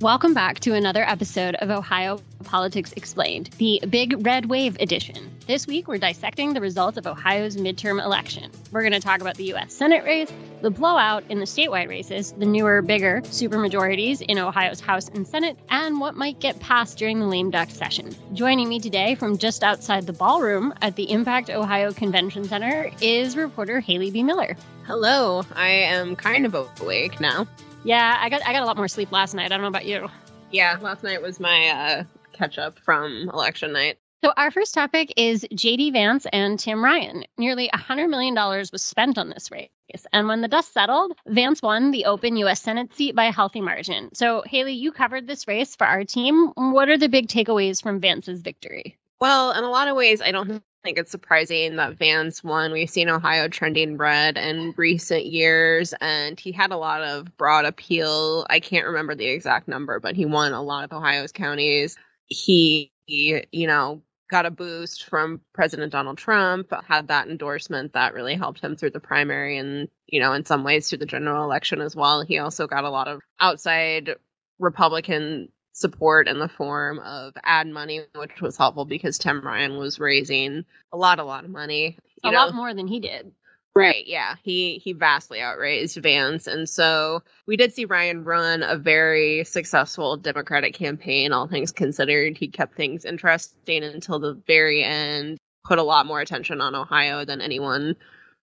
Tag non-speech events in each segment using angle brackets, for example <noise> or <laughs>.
Welcome back to another episode of Ohio Politics Explained, the Big Red Wave edition. This week, we're dissecting the results of Ohio's midterm election. We're going to talk about the U.S. Senate race, the blowout in the statewide races, the newer, bigger supermajorities in Ohio's House and Senate, and what might get passed during the lame duck session. Joining me today from just outside the ballroom at the Impact Ohio Convention Center is reporter Haley BeMiller. Hello, I am kind of awake now. Yeah, I got I got a lot more sleep last night. I don't know about you. Yeah, last night was my uh, catch up from election night. So, our first topic is JD Vance and Tim Ryan. Nearly $100 million was spent on this race. And when the dust settled, Vance won the open U.S. Senate seat by a healthy margin. So, Haley, you covered this race for our team. What are the big takeaways from Vance's victory? Well, in a lot of ways, I don't think it's surprising that Vance won. We've seen Ohio trending red in recent years, and he had a lot of broad appeal. I can't remember the exact number, but he won a lot of Ohio's counties. He, you know, got a boost from President Donald Trump, had that endorsement that really helped him through the primary and, you know, in some ways through the general election as well. He also got a lot of outside Republican support in the form of ad money, which was helpful because Tim Ryan was raising a lot, a lot of money. a know. lot more than he did. Right, yeah. He he vastly outraised Vance. And so we did see Ryan run a very successful Democratic campaign, all things considered. He kept things interesting until the very end, put a lot more attention on Ohio than anyone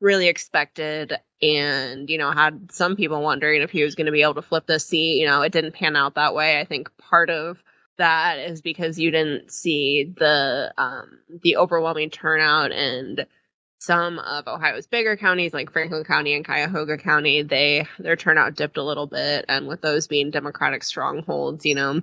really expected and you know had some people wondering if he was going to be able to flip the seat you know it didn't pan out that way. I think part of that is because you didn't see the um the overwhelming turnout and some of Ohio's bigger counties like Franklin County and Cuyahoga County, they their turnout dipped a little bit. And with those being democratic strongholds, you know,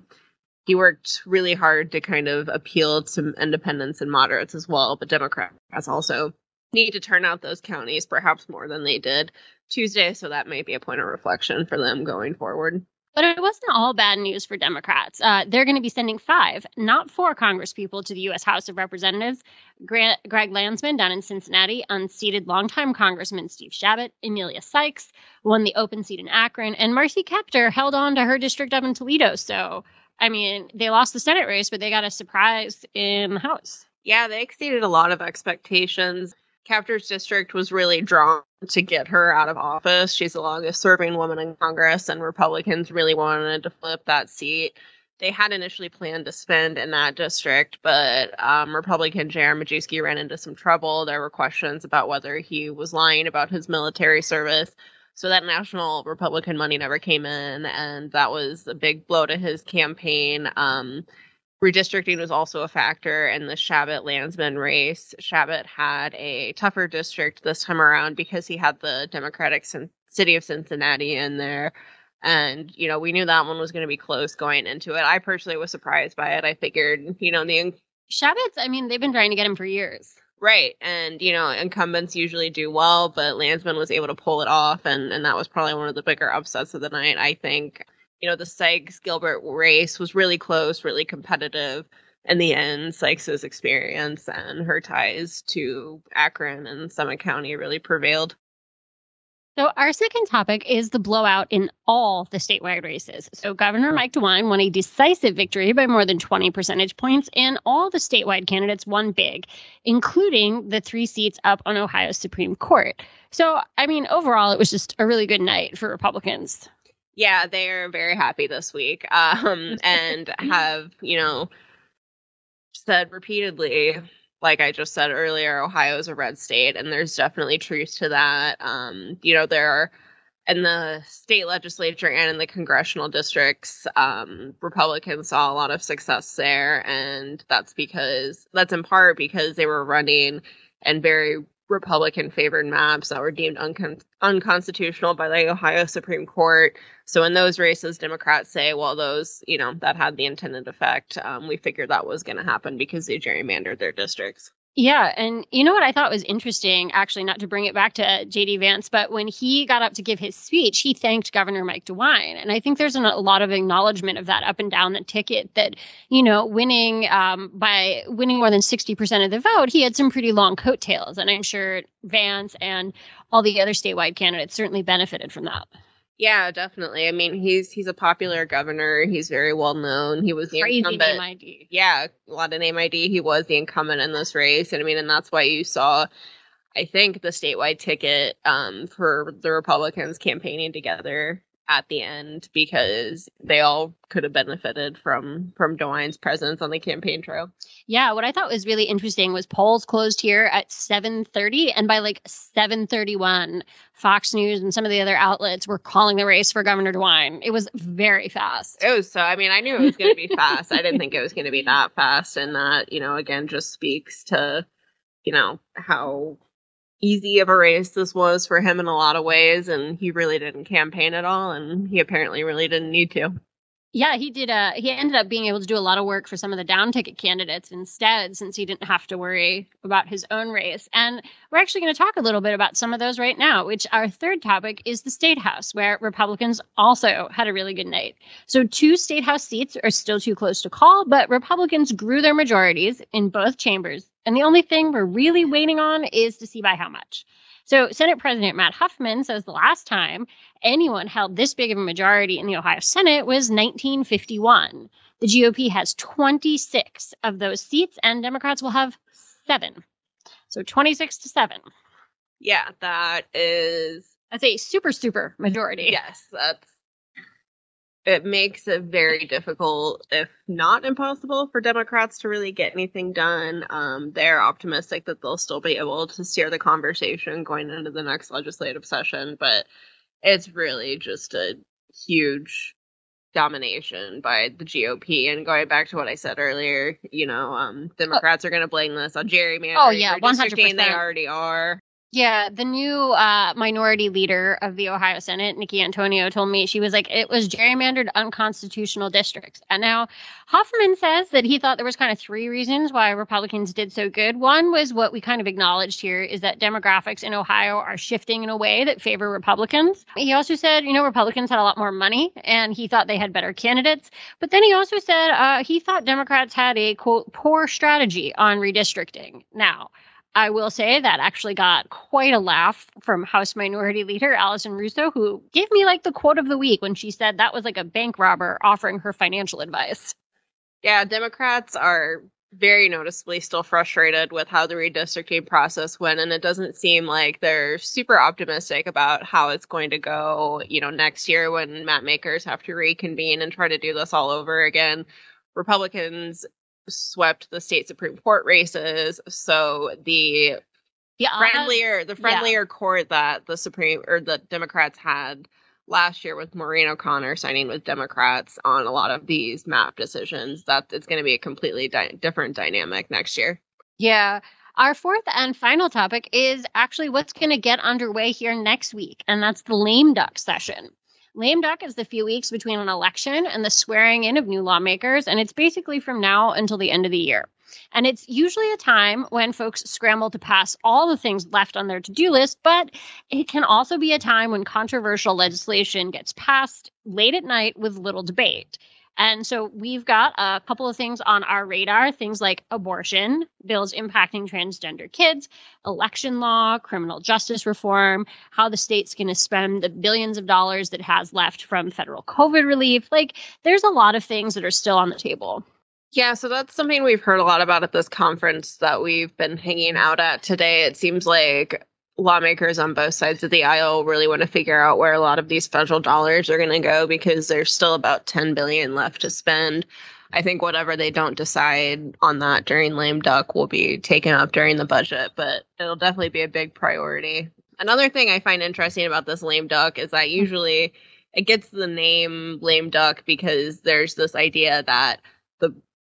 he worked really hard to kind of appeal to independents and moderates as well, but Democrats also need to turn out those counties perhaps more than they did Tuesday, so that may be a point of reflection for them going forward. But it wasn't all bad news for Democrats. Uh, they're going to be sending five, not four congresspeople to the U.S. House of Representatives. Greg Landsman down in Cincinnati unseated longtime Congressman Steve Chabot. Emilia Sykes won the open seat in Akron. And Marcy Kaptur held on to her district up in Toledo. So, I mean, they lost the Senate race, but they got a surprise in the House. Yeah, they exceeded a lot of expectations. Kaptur's district was really drawn to get her out of office. She's the longest serving woman in Congress, and Republicans really wanted to flip that seat. They had initially planned to spend in that district, but um, Republican J.R. Majewski ran into some trouble. There were questions about whether he was lying about his military service. So that national Republican money never came in, and that was a big blow to his campaign. Um, Redistricting was also a factor in the Chabot Landsman race. Chabot had a tougher district this time around because he had the Democratic city of Cincinnati in there. And, you know, we knew that one was going to be close going into it. I personally was surprised by it. I figured, you know, the. Chabot's, I mean, they've been trying to get him for years. Right. And, you know, incumbents usually do well, but Landsman was able to pull it off. And, and that was probably one of the bigger upsets of the night, I think you know, the Sykes Gilbert race was really close, really competitive. In the end, Sykes's experience and her ties to Akron and Summit County really prevailed. So, our second topic is the blowout in all the statewide races. So, Governor oh. Mike DeWine won a decisive victory by more than 20 percentage points, and all the statewide candidates won big, including the three seats up on Ohio's Supreme Court. So, I mean, overall, it was just a really good night for Republicans. Yeah, they are very happy this week um, and have, you know, said repeatedly, like I just said earlier, Ohio is a red state, and there's definitely truth to that. Um, you know, there are in the state legislature and in the congressional districts, um, Republicans saw a lot of success there, and that's because that's in part because they were running and very Republican favored maps that were deemed uncon- unconstitutional by the Ohio Supreme Court. So in those races, Democrats say, well, those, you know, that had the intended effect. Um, we figured that was going to happen because they gerrymandered their districts. Yeah, and you know what I thought was interesting, actually, not to bring it back to JD Vance, but when he got up to give his speech, he thanked Governor Mike DeWine. And I think there's an, a lot of acknowledgement of that up and down the ticket that, you know, winning um, by winning more than 60% of the vote, he had some pretty long coattails. And I'm sure Vance and all the other statewide candidates certainly benefited from that. Yeah, definitely. I mean, he's he's a popular governor. He's very well known. He was the Crazy incumbent. name ID. Yeah, a lot of name ID. He was the incumbent in this race, and I mean, and that's why you saw, I think, the statewide ticket um, for the Republicans campaigning together at the end because they all could have benefited from from DeWine's presence on the campaign trail. Yeah, what I thought was really interesting was polls closed here at 7:30 and by like 7:31 Fox News and some of the other outlets were calling the race for Governor DeWine. It was very fast. It was so I mean, I knew it was going to be <laughs> fast. I didn't think it was going to be that fast and that, you know, again just speaks to you know, how easy of a race this was for him in a lot of ways and he really didn't campaign at all and he apparently really didn't need to. Yeah he did uh he ended up being able to do a lot of work for some of the down ticket candidates instead since he didn't have to worry about his own race. And we're actually going to talk a little bit about some of those right now which our third topic is the state house where republicans also had a really good night. So two state house seats are still too close to call but republicans grew their majorities in both chambers and the only thing we're really waiting on is to see by how much. So, Senate President Matt Huffman says the last time anyone held this big of a majority in the Ohio Senate was 1951. The GOP has 26 of those seats, and Democrats will have seven. So, 26 to seven. Yeah, that is. That's a super, super majority. Yes, that's it makes it very difficult, if not impossible, for Democrats to really get anything done. Um, they're optimistic that they'll still be able to steer the conversation going into the next legislative session, but it's really just a huge domination by the GOP. And going back to what I said earlier, you know, um, Democrats oh. are going to blame this on gerrymandering. Oh yeah, one hundred percent. They already are. Yeah, the new uh, minority leader of the Ohio Senate, Nickie Antonio, told me she was like, it was gerrymandered unconstitutional districts. And now Huffman says that he thought there was kind of three reasons why Republicans did so good. One was what we kind of acknowledged here is that demographics in Ohio are shifting in a way that favor Republicans. He also said, you know, Republicans had a lot more money and he thought they had better candidates. But then he also said uh, he thought Democrats had a quote poor strategy on redistricting. Now, I will say that actually got quite a laugh from House Minority Leader Allison Russo, who gave me like the quote of the week when she said that was like a bank robber offering her financial advice. Yeah, Democrats are very noticeably still frustrated with how the redistricting process went, and it doesn't seem like they're super optimistic about how it's going to go, you know, next year when map makers have to reconvene and try to do this all over again. Republicans swept the state supreme court races. So the yeah, friendlier the friendlier yeah. court that the supreme or the democrats had last year with maureen o'connor signing with democrats on a lot of these map decisions that it's going to be a completely di- different dynamic next year. Yeah. Our fourth and final topic is actually what's going to get underway here next week and that's the lame duck session Lame duck is the few weeks between an election and the swearing in of new lawmakers, and it's basically from now until the end of the year. And it's usually a time when folks scramble to pass all the things left on their to do list, but it can also be a time when controversial legislation gets passed late at night with little debate. And so we've got a couple of things on our radar things like abortion, bills impacting transgender kids, election law, criminal justice reform, how the state's going to spend the billions of dollars that has left from federal COVID relief. Like, there's a lot of things that are still on the table. Yeah, so that's something we've heard a lot about at this conference that we've been hanging out at today. It seems like lawmakers on both sides of the aisle really want to figure out where a lot of these federal dollars are going to go because there's still about 10 billion left to spend. I think whatever they don't decide on that during lame duck will be taken up during the budget, but it'll definitely be a big priority. Another thing I find interesting about this lame duck is that usually it gets the name lame duck because there's this idea that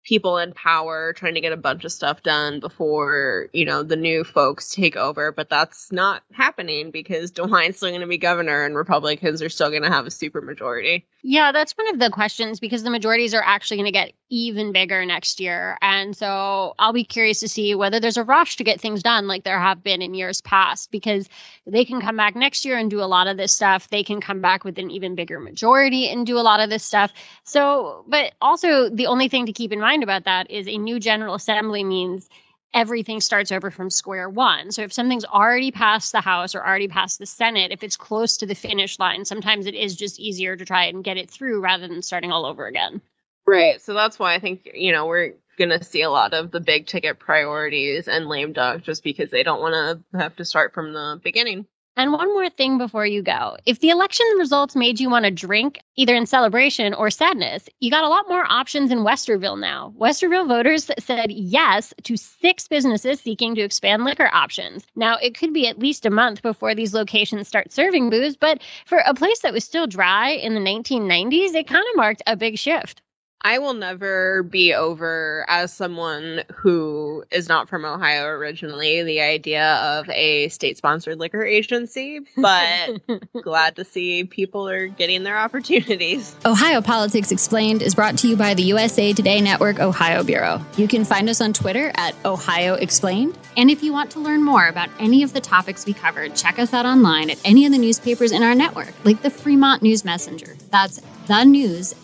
people in power trying to get a bunch of stuff done before, you know, the new folks take over. But that's not happening because <laughs> DeWine's still going to be governor and Republicans are still going to have a supermajority. Yeah, that's one of the questions because the majorities are actually going to get even bigger next year. And so I'll be curious to see whether there's a rush to get things done like there have been in years past because they can come back next year and do a lot of this stuff. They can come back with an even bigger majority and do a lot of this stuff. So, but also the only thing to keep in mind about that is a new General Assembly means everything starts over from square one. So if something's already passed the House or already passed the Senate, if it's close to the finish line, sometimes it is just easier to try and get it through rather than starting all over again. Right. So that's why I think, you know, we're going to see a lot of the big ticket priorities and lame duck just because they don't want to have to start from the beginning. And one more thing before you go. If the election results made you want to drink, either in celebration or sadness, you got a lot more options in Westerville now. Westerville voters said yes to six businesses seeking to expand liquor options. Now, it could be at least a month before these locations start serving booze, but for a place that was still dry in the 1990s, it kind of marked a big shift. I will never be over as someone who is not from Ohio originally the idea of a state sponsored liquor agency, but <laughs> glad to see people are getting their opportunities. Ohio Politics Explained is brought to you by the USA Today Network Ohio Bureau. You can find us on Twitter at Ohio Explained. And if you want to learn more about any of the topics we covered, check us out online at any of the newspapers in our network, like the Fremont News Messenger. That's the news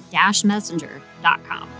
messenger.com.